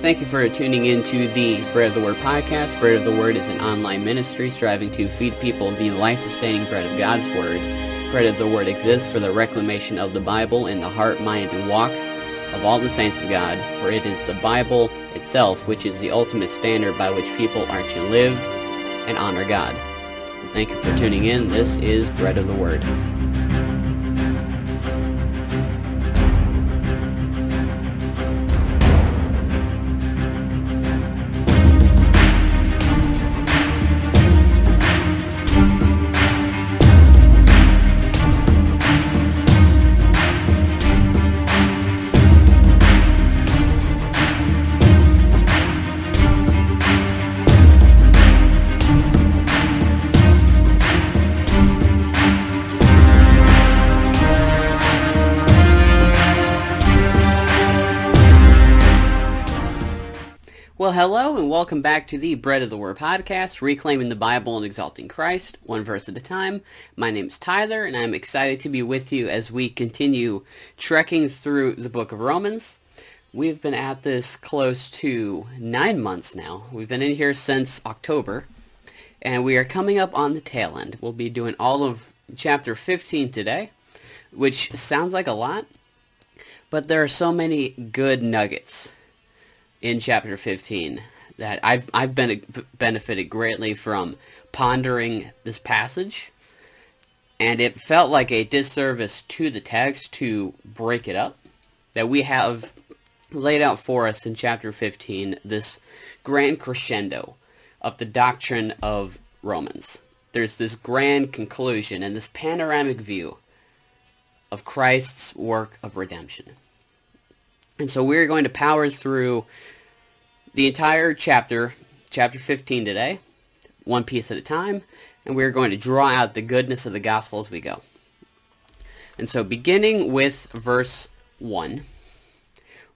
Thank you for tuning in to the Bread of the Word podcast. Bread of the Word is an online ministry striving to feed people the life sustaining bread of God's Word. Bread of the Word exists for the reclamation of the Bible in the heart, mind, and walk of all the saints of God, for it is the Bible itself which is the ultimate standard by which people are to live and honor God. Thank you for tuning in. This is Bread of the Word. Welcome back to the Bread of the Word podcast, reclaiming the Bible and exalting Christ, one verse at a time. My name is Tyler, and I'm excited to be with you as we continue trekking through the book of Romans. We've been at this close to nine months now. We've been in here since October, and we are coming up on the tail end. We'll be doing all of chapter 15 today, which sounds like a lot, but there are so many good nuggets in chapter 15 that I've I've been benefited greatly from pondering this passage and it felt like a disservice to the text to break it up that we have laid out for us in chapter 15 this grand crescendo of the doctrine of Romans. There's this grand conclusion and this panoramic view of Christ's work of redemption. And so we're going to power through the entire chapter, chapter 15 today, one piece at a time, and we're going to draw out the goodness of the gospel as we go. And so beginning with verse 1,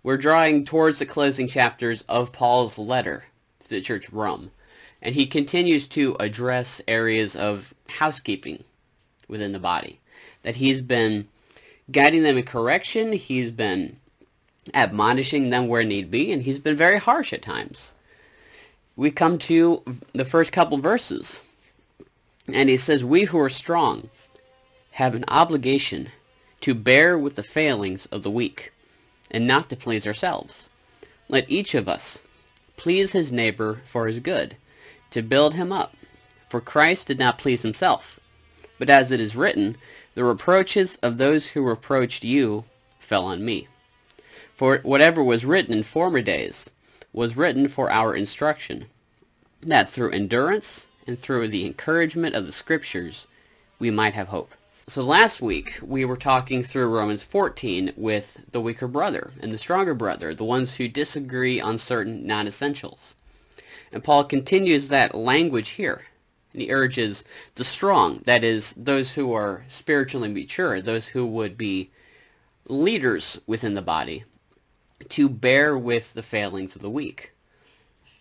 we're drawing towards the closing chapters of Paul's letter to the church of Rome. And he continues to address areas of housekeeping within the body. That he's been guiding them in correction, he's been admonishing them where need be, and he's been very harsh at times. We come to the first couple verses, and he says, We who are strong have an obligation to bear with the failings of the weak, and not to please ourselves. Let each of us please his neighbor for his good, to build him up. For Christ did not please himself, but as it is written, the reproaches of those who reproached you fell on me. For whatever was written in former days was written for our instruction, that through endurance and through the encouragement of the Scriptures we might have hope. So last week we were talking through Romans 14 with the weaker brother and the stronger brother, the ones who disagree on certain non-essentials. And Paul continues that language here. And he urges the strong, that is, those who are spiritually mature, those who would be leaders within the body, to bear with the failings of the weak.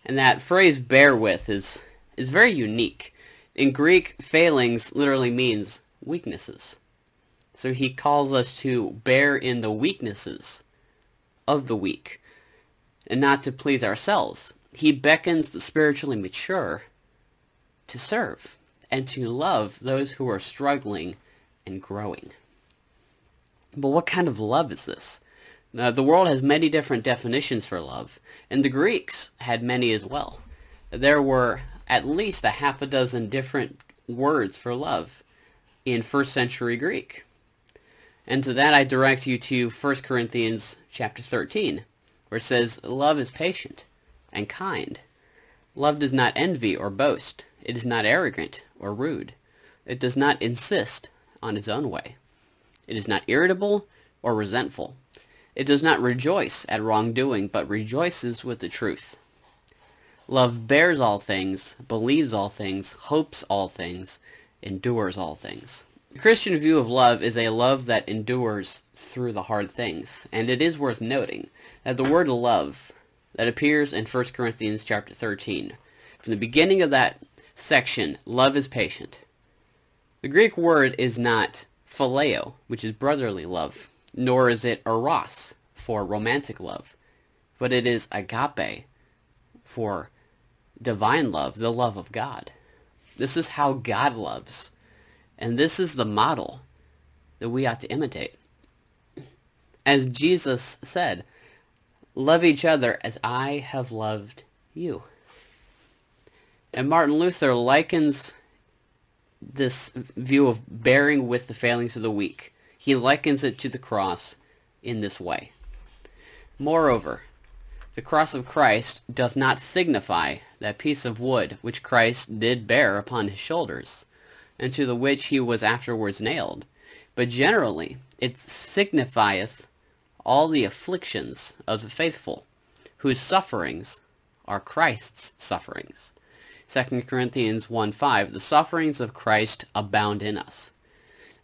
And that phrase bear with is is very unique. In Greek, failings literally means weaknesses. So he calls us to bear in the weaknesses of the weak and not to please ourselves. He beckons the spiritually mature to serve and to love those who are struggling and growing. But what kind of love is this? Uh, the world has many different definitions for love, and the Greeks had many as well. There were at least a half a dozen different words for love in first century Greek. And to that I direct you to 1 Corinthians chapter 13, where it says, Love is patient and kind. Love does not envy or boast. It is not arrogant or rude. It does not insist on its own way. It is not irritable or resentful. It does not rejoice at wrongdoing, but rejoices with the truth. Love bears all things, believes all things, hopes all things, endures all things. The Christian view of love is a love that endures through the hard things, and it is worth noting that the word love that appears in 1 Corinthians chapter 13, from the beginning of that section, love is patient. The Greek word is not phileo, which is brotherly love nor is it eros for romantic love. but it is agape for divine love, the love of God. This is how God loves. And this is the model that we ought to imitate. As Jesus said, love each other as I have loved you. And Martin Luther likens this view of bearing with the failings of the weak. He likens it to the cross in this way. Moreover, the cross of Christ does not signify that piece of wood which Christ did bear upon his shoulders, and to the which he was afterwards nailed, but generally it signifieth all the afflictions of the faithful, whose sufferings are Christ's sufferings. 2 Corinthians 1 5, the sufferings of Christ abound in us.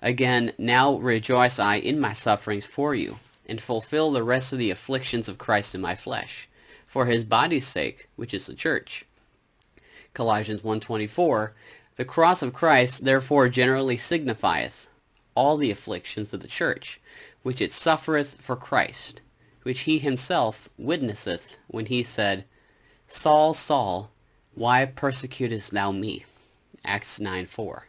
Again, now rejoice I in my sufferings for you, and fulfill the rest of the afflictions of Christ in my flesh, for his body's sake, which is the church. Colossians 1.24, the cross of Christ therefore generally signifieth all the afflictions of the church, which it suffereth for Christ, which he himself witnesseth when he said, Saul, Saul, why persecutest thou me? Acts 9:4.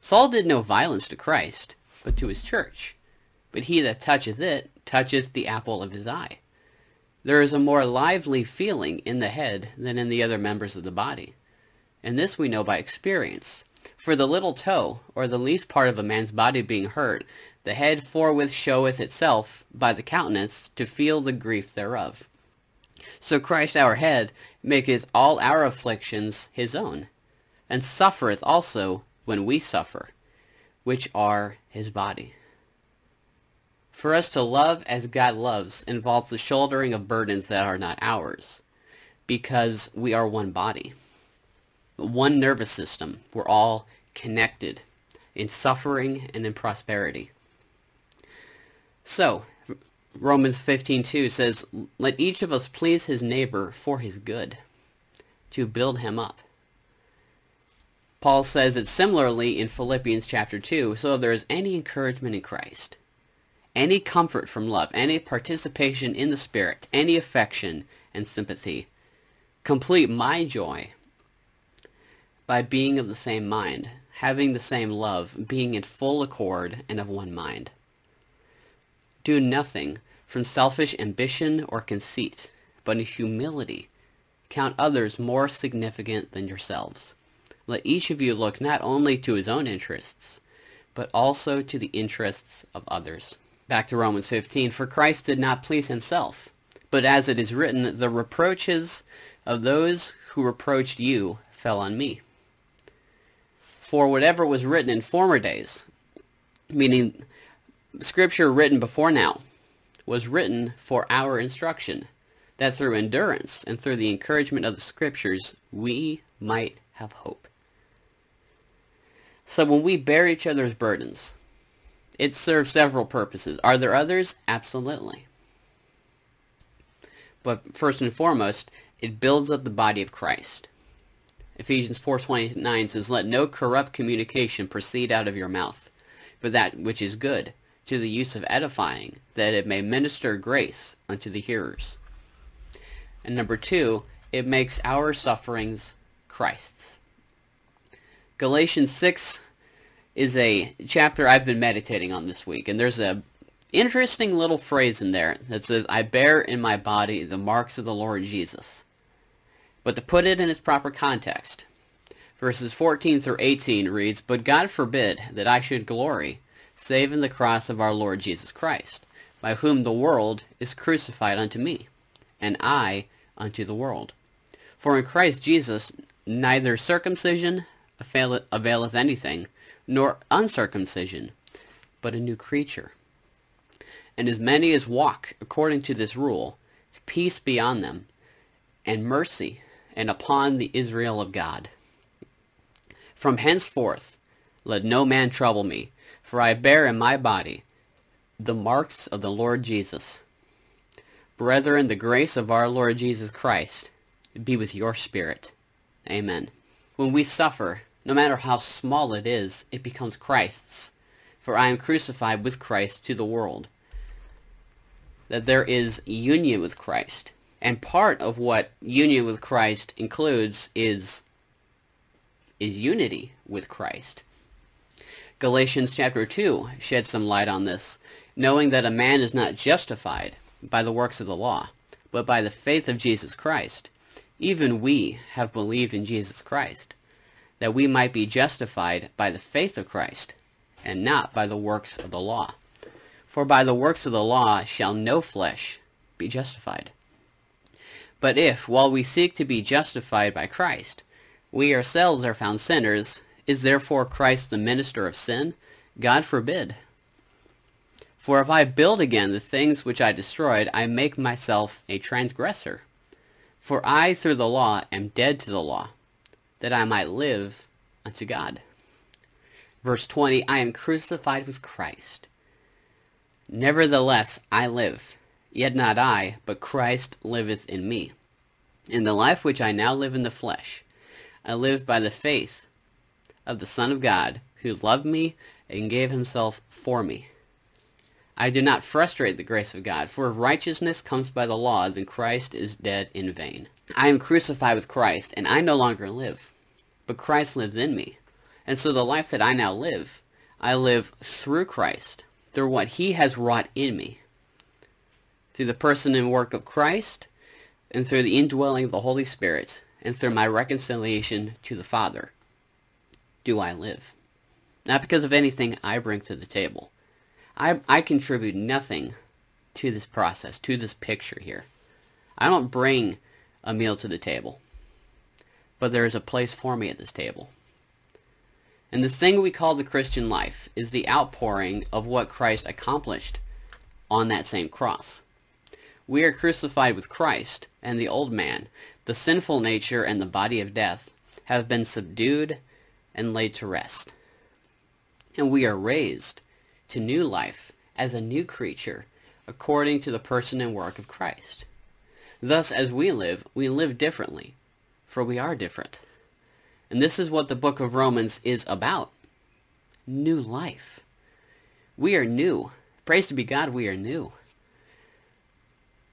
Saul did no violence to Christ, but to his church. But he that toucheth it toucheth the apple of his eye. There is a more lively feeling in the head than in the other members of the body. And this we know by experience. For the little toe, or the least part of a man's body being hurt, the head forthwith showeth itself by the countenance to feel the grief thereof. So Christ our head maketh all our afflictions his own, and suffereth also when we suffer, which are his body. For us to love as God loves involves the shouldering of burdens that are not ours, because we are one body, one nervous system. We're all connected in suffering and in prosperity. So, Romans 15:2 says, "Let each of us please his neighbor for his good, to build him up." Paul says it similarly in Philippians chapter 2, so if there is any encouragement in Christ, any comfort from love, any participation in the Spirit, any affection and sympathy, complete my joy by being of the same mind, having the same love, being in full accord and of one mind. Do nothing from selfish ambition or conceit, but in humility count others more significant than yourselves. Let each of you look not only to his own interests, but also to the interests of others. Back to Romans 15. For Christ did not please himself, but as it is written, the reproaches of those who reproached you fell on me. For whatever was written in former days, meaning scripture written before now, was written for our instruction, that through endurance and through the encouragement of the scriptures we might have hope. So when we bear each other's burdens, it serves several purposes. Are there others? Absolutely. But first and foremost, it builds up the body of Christ. Ephesians 4.29 says, Let no corrupt communication proceed out of your mouth, but that which is good, to the use of edifying, that it may minister grace unto the hearers. And number two, it makes our sufferings Christ's. Galatians 6 is a chapter I've been meditating on this week, and there's a interesting little phrase in there that says, I bear in my body the marks of the Lord Jesus. But to put it in its proper context, verses 14 through 18 reads, But God forbid that I should glory, save in the cross of our Lord Jesus Christ, by whom the world is crucified unto me, and I unto the world. For in Christ Jesus neither circumcision availeth anything, nor uncircumcision, but a new creature. And as many as walk according to this rule, peace be on them, and mercy, and upon the Israel of God. From henceforth let no man trouble me, for I bear in my body the marks of the Lord Jesus. Brethren, the grace of our Lord Jesus Christ be with your spirit. Amen. When we suffer, no matter how small it is, it becomes Christ's. For I am crucified with Christ to the world. That there is union with Christ. And part of what union with Christ includes is is unity with Christ. Galatians chapter 2 sheds some light on this, knowing that a man is not justified by the works of the law, but by the faith of Jesus Christ. Even we have believed in Jesus Christ, that we might be justified by the faith of Christ, and not by the works of the law. For by the works of the law shall no flesh be justified. But if, while we seek to be justified by Christ, we ourselves are found sinners, is therefore Christ the minister of sin? God forbid. For if I build again the things which I destroyed, I make myself a transgressor. For I through the law am dead to the law, that I might live unto God. Verse 20, I am crucified with Christ. Nevertheless I live, yet not I, but Christ liveth in me. In the life which I now live in the flesh, I live by the faith of the Son of God, who loved me and gave himself for me. I do not frustrate the grace of God, for if righteousness comes by the law, then Christ is dead in vain. I am crucified with Christ, and I no longer live, but Christ lives in me. And so the life that I now live, I live through Christ, through what he has wrought in me. Through the person and work of Christ, and through the indwelling of the Holy Spirit, and through my reconciliation to the Father, do I live. Not because of anything I bring to the table I, I contribute nothing to this process, to this picture here. I don't bring a meal to the table, but there is a place for me at this table. And this thing we call the Christian life is the outpouring of what Christ accomplished on that same cross. We are crucified with Christ, and the old man, the sinful nature and the body of death, have been subdued and laid to rest. And we are raised to new life as a new creature according to the person and work of Christ. Thus, as we live, we live differently, for we are different. And this is what the book of Romans is about. New life. We are new. Praise to be God, we are new.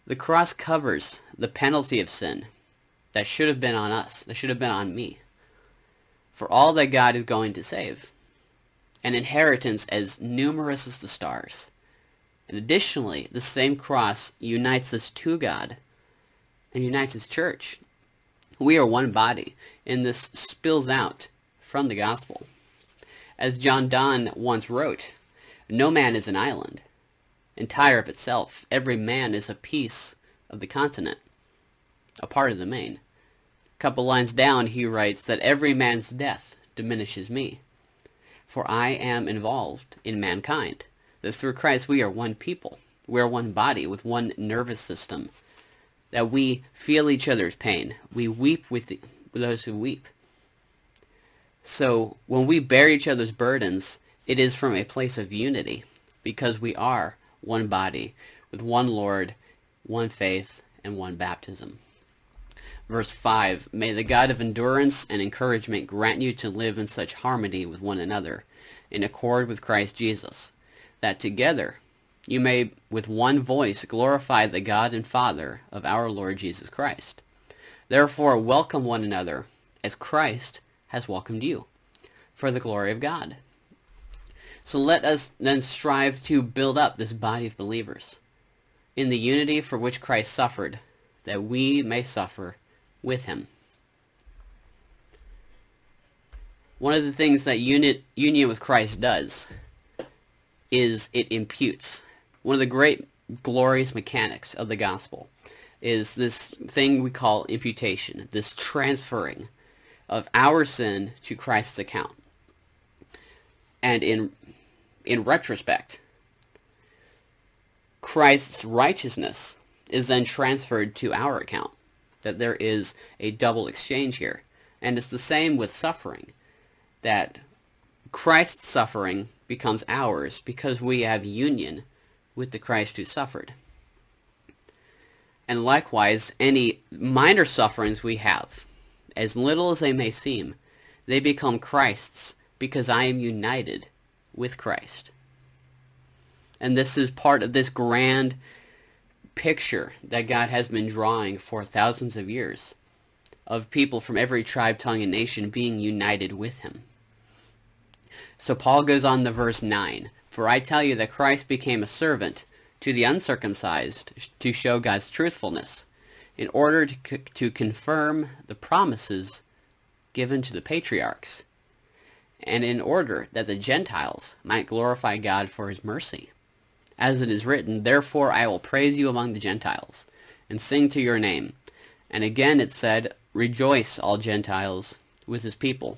The cross covers the penalty of sin that should have been on us, that should have been on me, for all that God is going to save an inheritance as numerous as the stars. And additionally, the same cross unites us to God and unites his church. We are one body, and this spills out from the gospel. As John Donne once wrote, no man is an island, entire of itself. Every man is a piece of the continent, a part of the main. A couple lines down, he writes that every man's death diminishes me for I am involved in mankind. That through Christ we are one people. We are one body with one nervous system. That we feel each other's pain. We weep with, the, with those who weep. So when we bear each other's burdens, it is from a place of unity because we are one body with one Lord, one faith, and one baptism. Verse 5 May the God of endurance and encouragement grant you to live in such harmony with one another, in accord with Christ Jesus, that together you may with one voice glorify the God and Father of our Lord Jesus Christ. Therefore welcome one another as Christ has welcomed you, for the glory of God. So let us then strive to build up this body of believers in the unity for which Christ suffered, that we may suffer with him. One of the things that unit, union with Christ does is it imputes. One of the great glorious mechanics of the gospel is this thing we call imputation, this transferring of our sin to Christ's account. And in in retrospect, Christ's righteousness is then transferred to our account that there is a double exchange here. And it's the same with suffering, that Christ's suffering becomes ours because we have union with the Christ who suffered. And likewise, any minor sufferings we have, as little as they may seem, they become Christ's because I am united with Christ. And this is part of this grand picture that God has been drawing for thousands of years of people from every tribe, tongue, and nation being united with him. So Paul goes on to verse 9. For I tell you that Christ became a servant to the uncircumcised to show God's truthfulness, in order to, to confirm the promises given to the patriarchs, and in order that the Gentiles might glorify God for his mercy. As it is written, Therefore I will praise you among the Gentiles, and sing to your name. And again it said, Rejoice, all Gentiles, with his people.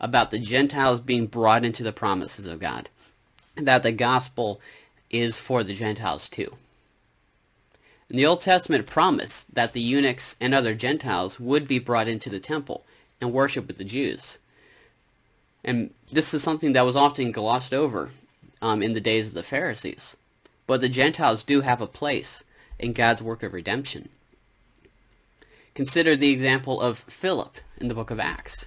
about the Gentiles being brought into the promises of God, that the gospel is for the Gentiles too. And the Old Testament promised that the eunuchs and other Gentiles would be brought into the temple and worship with the Jews. And this is something that was often glossed over um, in the days of the Pharisees. But the Gentiles do have a place in God's work of redemption. Consider the example of Philip in the book of Acts.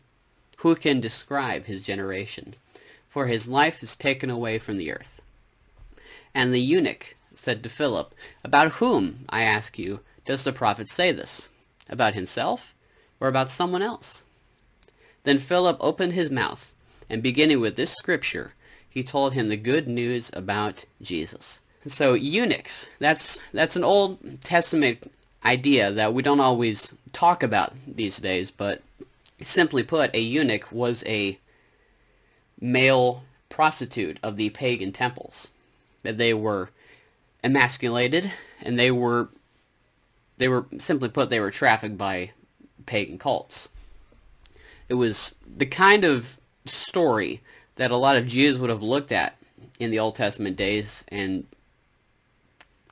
Who can describe his generation? For his life is taken away from the earth. And the eunuch said to Philip, About whom, I ask you, does the prophet say this? About himself, or about someone else? Then Philip opened his mouth, and beginning with this scripture, he told him the good news about Jesus. And so eunuchs, that's that's an Old Testament idea that we don't always talk about these days, but simply put, a eunuch was a male prostitute of the pagan temples. That they were emasculated and they were they were simply put they were trafficked by pagan cults. It was the kind of story that a lot of Jews would have looked at in the Old Testament days and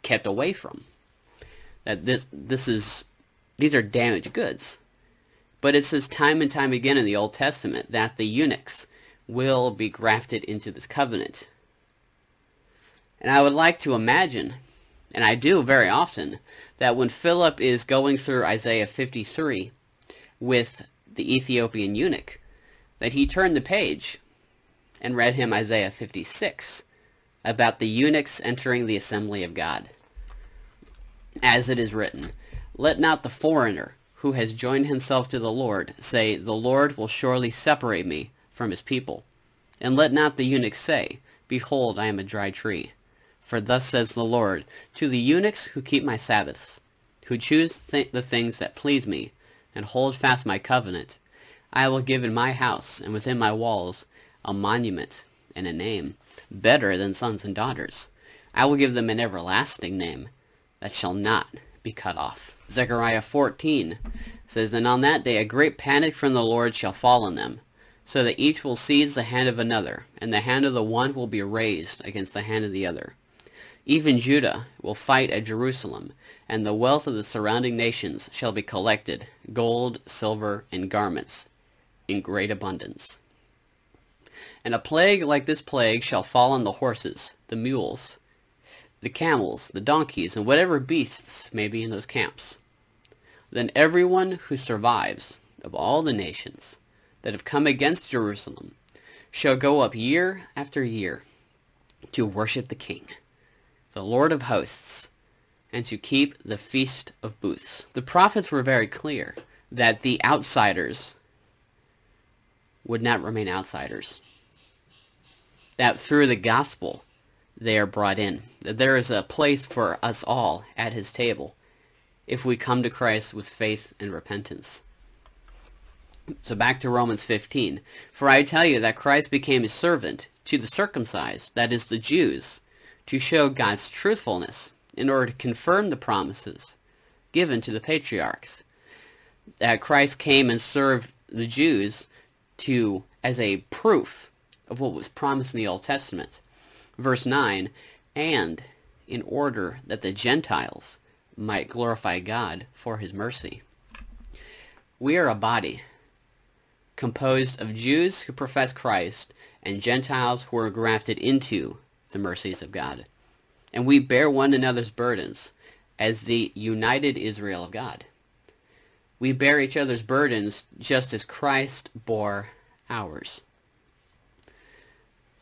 kept away from. That this this is these are damaged goods. But it says time and time again in the Old Testament that the eunuchs will be grafted into this covenant. And I would like to imagine, and I do very often, that when Philip is going through Isaiah 53 with the Ethiopian eunuch, that he turned the page and read him Isaiah 56 about the eunuchs entering the assembly of God. As it is written, Let not the foreigner who has joined himself to the Lord say, The Lord will surely separate me from his people. And let not the eunuch say, Behold, I am a dry tree. For thus says the Lord, To the eunuchs who keep my Sabbaths, who choose th- the things that please me, and hold fast my covenant, I will give in my house and within my walls a monument and a name, better than sons and daughters. I will give them an everlasting name that shall not be cut off. Zechariah 14 says, And on that day a great panic from the Lord shall fall on them, so that each will seize the hand of another, and the hand of the one will be raised against the hand of the other. Even Judah will fight at Jerusalem, and the wealth of the surrounding nations shall be collected, gold, silver, and garments, in great abundance. And a plague like this plague shall fall on the horses, the mules, the camels, the donkeys, and whatever beasts may be in those camps. Then everyone who survives of all the nations that have come against Jerusalem shall go up year after year to worship the King the Lord of hosts, and to keep the Feast of Booths. The prophets were very clear that the outsiders would not remain outsiders. That through the gospel, they are brought in. That there is a place for us all at his table if we come to Christ with faith and repentance. So back to Romans 15. For I tell you that Christ became a servant to the circumcised, that is, the Jews, to show God's truthfulness, in order to confirm the promises given to the patriarchs. That Christ came and served the Jews to as a proof of what was promised in the Old Testament. Verse 9, and in order that the Gentiles might glorify God for his mercy. We are a body composed of Jews who profess Christ and Gentiles who are grafted into the mercies of God. And we bear one another's burdens as the united Israel of God. We bear each other's burdens just as Christ bore ours.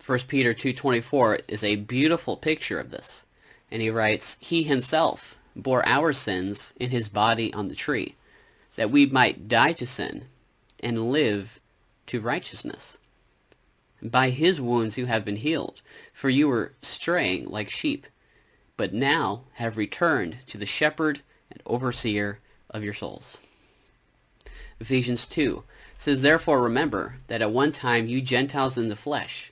1 Peter 2.24 is a beautiful picture of this. And he writes, He himself bore our sins in his body on the tree, that we might die to sin and live to righteousness. By his wounds you have been healed, for you were straying like sheep, but now have returned to the shepherd and overseer of your souls. Ephesians 2 says, Therefore remember that at one time you Gentiles in the flesh,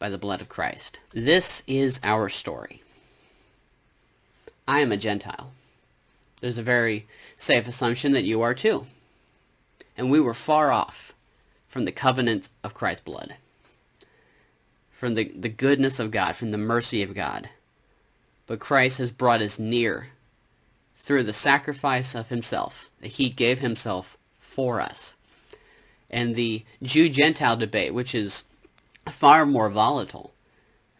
by the blood of Christ. This is our story. I am a Gentile. There's a very safe assumption that you are too. And we were far off from the covenant of Christ's blood, from the, the goodness of God, from the mercy of God. But Christ has brought us near through the sacrifice of himself, that he gave himself for us. And the Jew-Gentile debate, which is far more volatile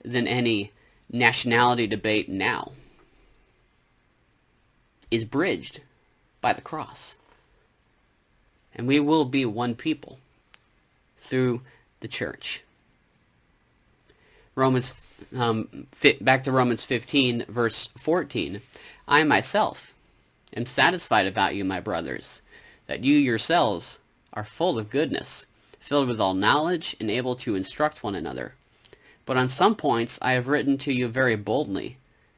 than any nationality debate now, is bridged by the cross. And we will be one people through the church. Romans, um, back to Romans 15, verse 14. I myself am satisfied about you, my brothers, that you yourselves are full of goodness, filled with all knowledge, and able to instruct one another. But on some points I have written to you very boldly,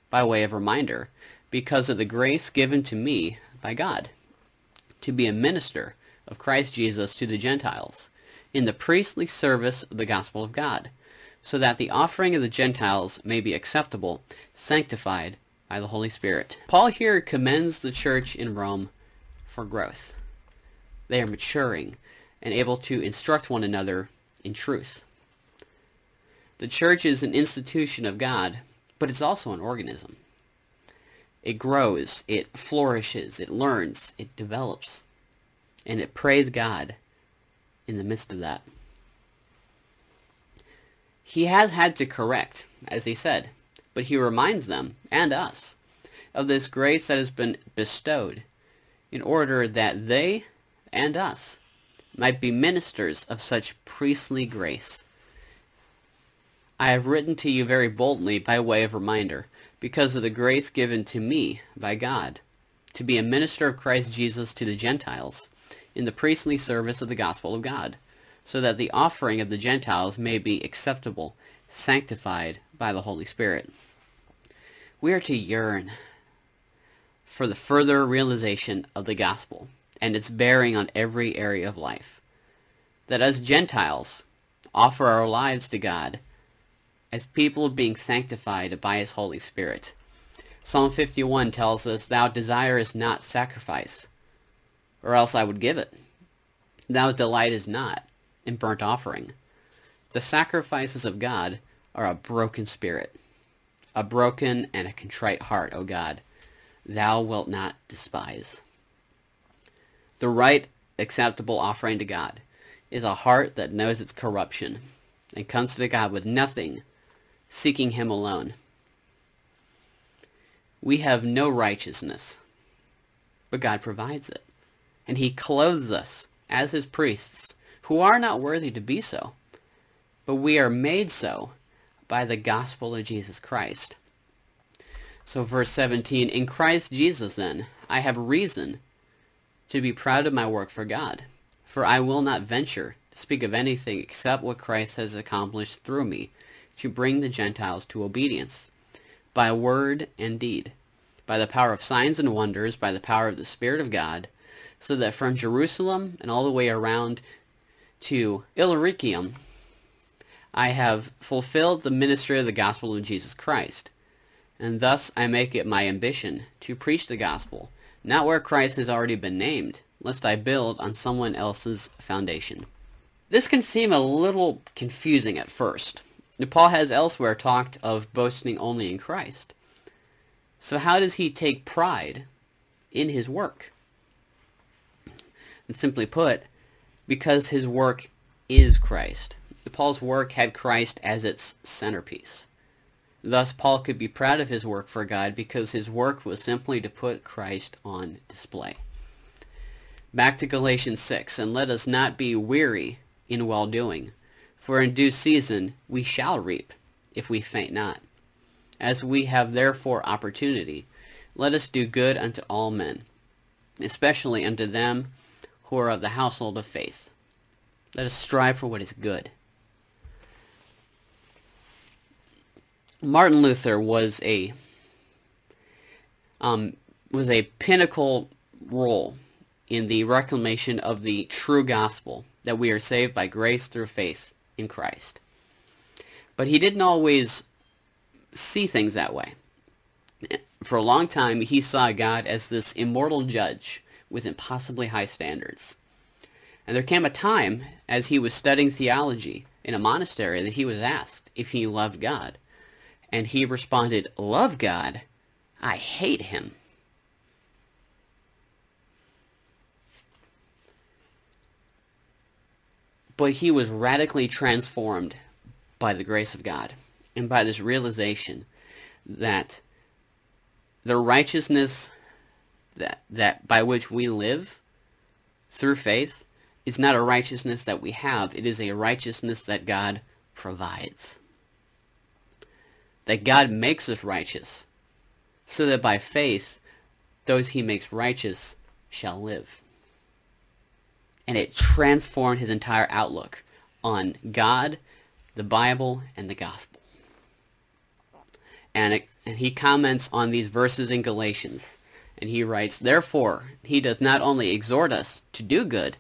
by way of reminder, because of the grace given to me by God, to be a minister of Christ Jesus to the Gentiles, in the priestly service of the gospel of God, so that the offering of the Gentiles may be acceptable, sanctified by the Holy Spirit. Paul here commends the church in Rome for growth. They are maturing and able to instruct one another in truth. The church is an institution of God, but it's also an organism. It grows, it flourishes, it learns, it develops, and it prays God in the midst of that. He has had to correct, as he said, but he reminds them, and us, of this grace that has been bestowed in order that they and us might be ministers of such priestly grace. I have written to you very boldly by way of reminder, because of the grace given to me by God, to be a minister of Christ Jesus to the Gentiles, in the priestly service of the gospel of God, so that the offering of the Gentiles may be acceptable, sanctified by the Holy Spirit. We are to yearn for the further realization of the gospel and its bearing on every area of life. That as Gentiles offer our lives to God as people being sanctified by his Holy Spirit. Psalm 51 tells us, Thou desirest not sacrifice, or else I would give it. Thou delightest not in burnt offering. The sacrifices of God are a broken spirit, a broken and a contrite heart, O God, thou wilt not despise. The right acceptable offering to God is a heart that knows its corruption and comes to God with nothing seeking him alone. We have no righteousness, but God provides it. And he clothes us as his priests, who are not worthy to be so, but we are made so by the gospel of Jesus Christ. So verse 17, in Christ Jesus then, I have reason to be proud of my work for God, for I will not venture to speak of anything except what Christ has accomplished through me to bring the Gentiles to obedience, by word and deed, by the power of signs and wonders, by the power of the Spirit of God, so that from Jerusalem and all the way around to Illyricum, I have fulfilled the ministry of the gospel of Jesus Christ. And thus I make it my ambition to preach the gospel, not where Christ has already been named, lest I build on someone else's foundation. This can seem a little confusing at first. Paul has elsewhere talked of boasting only in Christ. So how does he take pride in his work? And simply put, because his work is Christ. Paul's work had Christ as its centerpiece. Thus, Paul could be proud of his work for God because his work was simply to put Christ on display. Back to Galatians 6, and let us not be weary in well-doing, for in due season we shall reap, if we faint not. As we have therefore opportunity, let us do good unto all men, especially unto them who are of the household of faith. Let us strive for what is good. Martin Luther was a um, was a pinnacle role in the reclamation of the true gospel that we are saved by grace through faith in Christ. But he didn't always see things that way. For a long time, he saw God as this immortal judge with impossibly high standards. And there came a time, as he was studying theology in a monastery, that he was asked if he loved God. And he responded, Love God? I hate him. But he was radically transformed by the grace of God and by this realization that the righteousness that, that by which we live through faith is not a righteousness that we have. It is a righteousness that God provides that God makes us righteous, so that by faith those he makes righteous shall live. And it transformed his entire outlook on God, the Bible, and the gospel. And, it, and he comments on these verses in Galatians, and he writes, Therefore, he does not only exhort us to do good,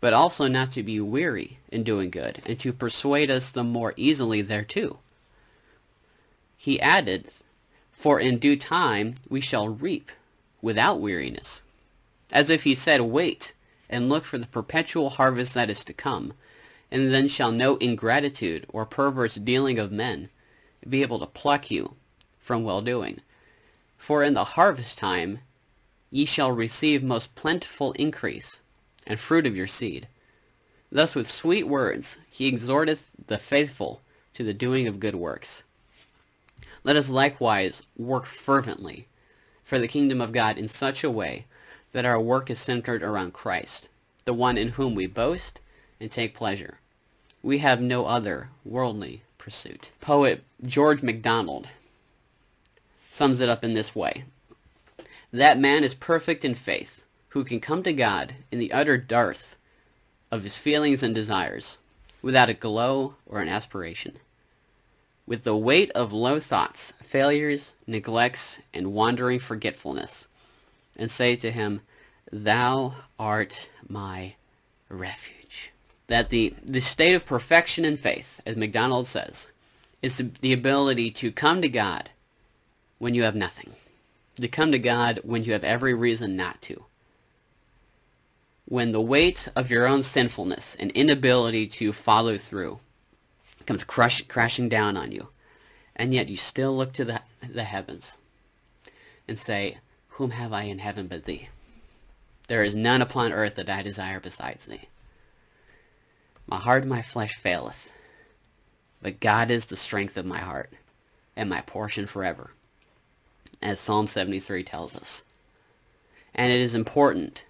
but also not to be weary in doing good, and to persuade us the more easily thereto he added, For in due time we shall reap without weariness. As if he said, Wait, and look for the perpetual harvest that is to come, and then shall no ingratitude or perverse dealing of men be able to pluck you from well-doing. For in the harvest time ye shall receive most plentiful increase, and fruit of your seed. Thus with sweet words he exhorteth the faithful to the doing of good works. Let us likewise work fervently for the kingdom of God in such a way that our work is centered around Christ, the one in whom we boast and take pleasure. We have no other worldly pursuit. Poet George MacDonald sums it up in this way. That man is perfect in faith, who can come to God in the utter dearth of his feelings and desires, without a glow or an aspiration with the weight of low thoughts, failures, neglects, and wandering forgetfulness, and say to him, Thou art my refuge. That the, the state of perfection in faith, as MacDonald says, is the ability to come to God when you have nothing, to come to God when you have every reason not to. When the weight of your own sinfulness and inability to follow through comes crush, crashing down on you. And yet you still look to the, the heavens and say, Whom have I in heaven but thee? There is none upon earth that I desire besides thee. My heart and my flesh faileth, but God is the strength of my heart and my portion forever. as Psalm 73 tells us. And it is important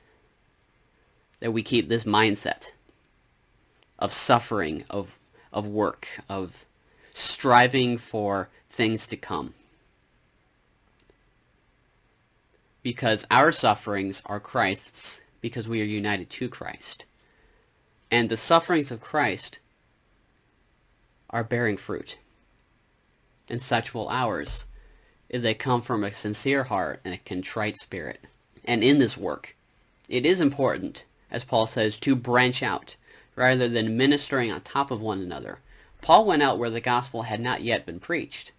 that we keep this mindset of suffering, of, of work, of striving for things to come. Because our sufferings are Christ's because we are united to Christ. And the sufferings of Christ are bearing fruit. And such will ours if they come from a sincere heart and a contrite spirit. And in this work, it is important, as Paul says, to branch out rather than ministering on top of one another. Paul went out where the gospel had not yet been preached.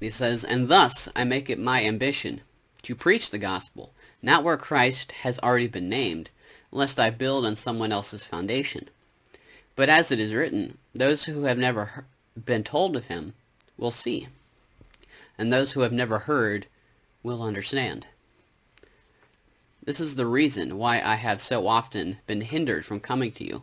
He says, And thus I make it my ambition to preach the gospel, not where Christ has already been named, lest I build on someone else's foundation. But as it is written, those who have never been told of him will see, and those who have never heard will understand. This is the reason why I have so often been hindered from coming to you.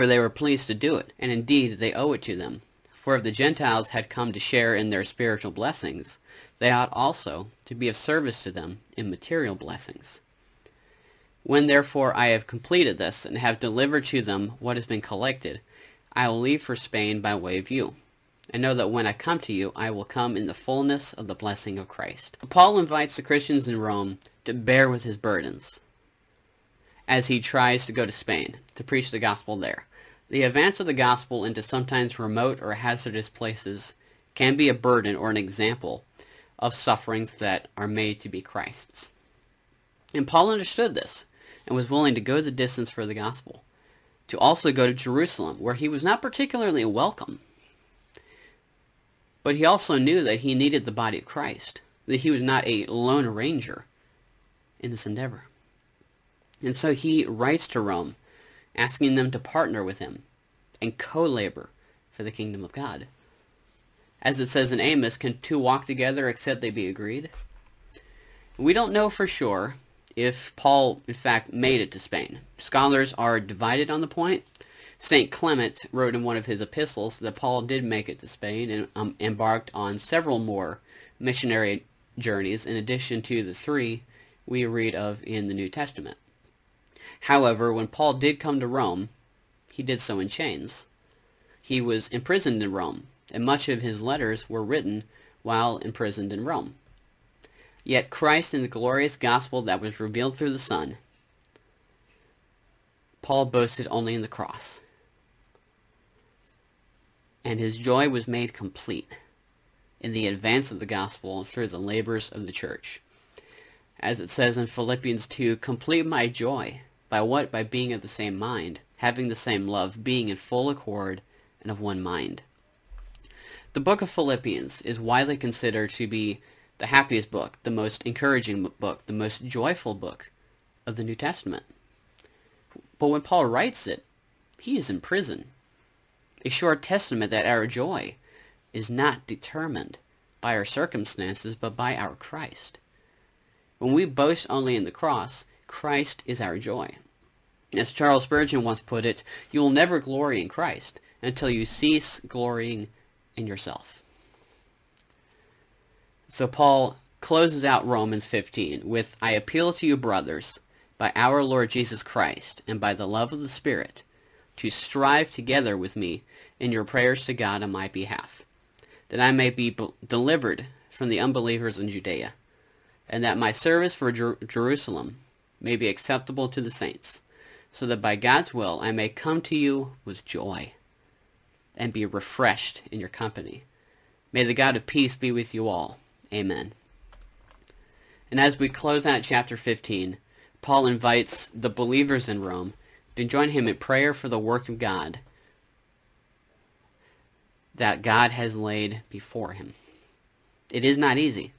For they were pleased to do it, and indeed they owe it to them. For if the Gentiles had come to share in their spiritual blessings, they ought also to be of service to them in material blessings. When therefore I have completed this, and have delivered to them what has been collected, I will leave for Spain by way of you. And know that when I come to you, I will come in the fullness of the blessing of Christ. Paul invites the Christians in Rome to bear with his burdens as he tries to go to Spain to preach the gospel there. The advance of the gospel into sometimes remote or hazardous places can be a burden or an example of sufferings that are made to be Christ's. And Paul understood this and was willing to go the distance for the gospel, to also go to Jerusalem, where he was not particularly welcome. But he also knew that he needed the body of Christ, that he was not a lone ranger in this endeavor. And so he writes to Rome, asking them to partner with him and co-labor for the kingdom of God. As it says in Amos, can two walk together except they be agreed? We don't know for sure if Paul, in fact, made it to Spain. Scholars are divided on the point. St. Clement wrote in one of his epistles that Paul did make it to Spain and um, embarked on several more missionary journeys in addition to the three we read of in the New Testament. However, when Paul did come to Rome, he did so in chains. He was imprisoned in Rome, and much of his letters were written while imprisoned in Rome. Yet Christ and the glorious gospel that was revealed through the Son, Paul boasted only in the cross. And his joy was made complete in the advance of the gospel through the labors of the church. As it says in Philippians 2, complete my joy by what? By being of the same mind, having the same love, being in full accord and of one mind. The book of Philippians is widely considered to be the happiest book, the most encouraging book, the most joyful book of the New Testament. But when Paul writes it, he is in prison. A short testament that our joy is not determined by our circumstances, but by our Christ. When we boast only in the cross, Christ is our joy. As Charles Spurgeon once put it, you will never glory in Christ until you cease glorying in yourself. So Paul closes out Romans 15 with, I appeal to you, brothers, by our Lord Jesus Christ, and by the love of the Spirit, to strive together with me in your prayers to God on my behalf, that I may be delivered from the unbelievers in Judea, and that my service for Jer- Jerusalem may be acceptable to the saints, so that by God's will I may come to you with joy and be refreshed in your company. May the God of peace be with you all. Amen. And as we close out chapter 15, Paul invites the believers in Rome to join him in prayer for the work of God that God has laid before him. It is not easy,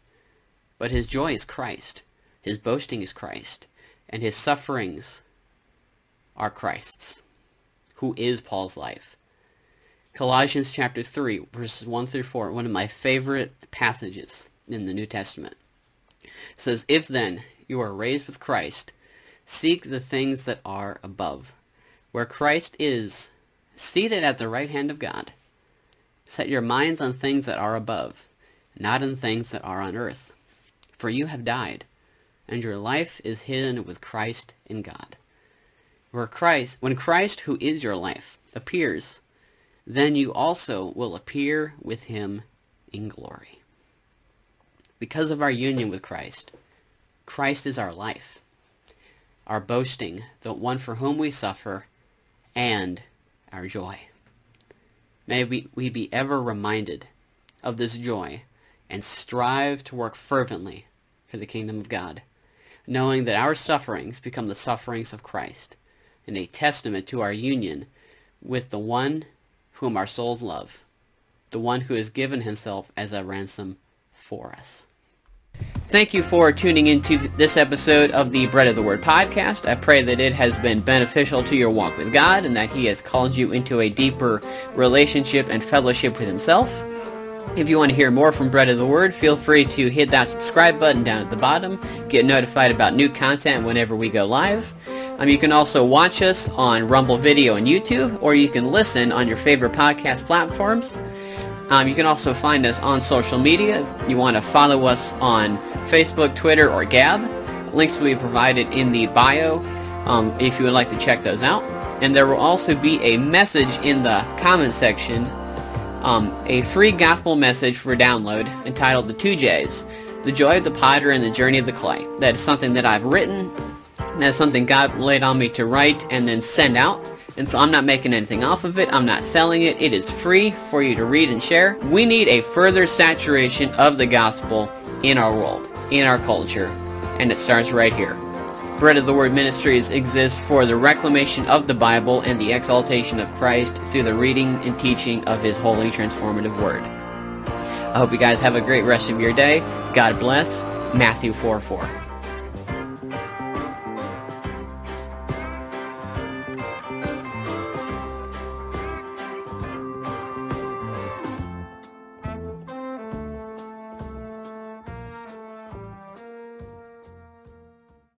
but his joy is Christ. His boasting is Christ. And his sufferings are Christ's, who is Paul's life. Colossians chapter 3, verses 1 through 4, one of my favorite passages in the New Testament. Says, If then you are raised with Christ, seek the things that are above, where Christ is, seated at the right hand of God. Set your minds on things that are above, not on things that are on earth. For you have died, and your life is hidden with Christ in God. Where Christ, when Christ, who is your life, appears, then you also will appear with him in glory. Because of our union with Christ, Christ is our life, our boasting, the one for whom we suffer, and our joy. May we, we be ever reminded of this joy and strive to work fervently for the kingdom of God, knowing that our sufferings become the sufferings of Christ and a testament to our union with the one whom our souls love, the one who has given himself as a ransom for us. Thank you for tuning into this episode of the Bread of the Word podcast. I pray that it has been beneficial to your walk with God and that He has called you into a deeper relationship and fellowship with Himself. If you want to hear more from Bread of the Word, feel free to hit that subscribe button down at the bottom. Get notified about new content whenever we go live. Um, you can also watch us on Rumble Video and YouTube, or you can listen on your favorite podcast platforms. Um, you can also find us on social media. If you want to follow us on Facebook, Twitter, or Gab. Links will be provided in the bio um, if you would like to check those out. And there will also be a message in the comment section, um, a free gospel message for download entitled The Two J's, The Joy of the Potter and the Journey of the Clay. That is something that I've written. That's something God laid on me to write and then send out. And so I'm not making anything off of it. I'm not selling it. It is free for you to read and share. We need a further saturation of the gospel in our world, in our culture, and it starts right here. Bread of the Word Ministries exists for the reclamation of the Bible and the exaltation of Christ through the reading and teaching of His holy transformative Word. I hope you guys have a great rest of your day. God bless. Matthew 4 4.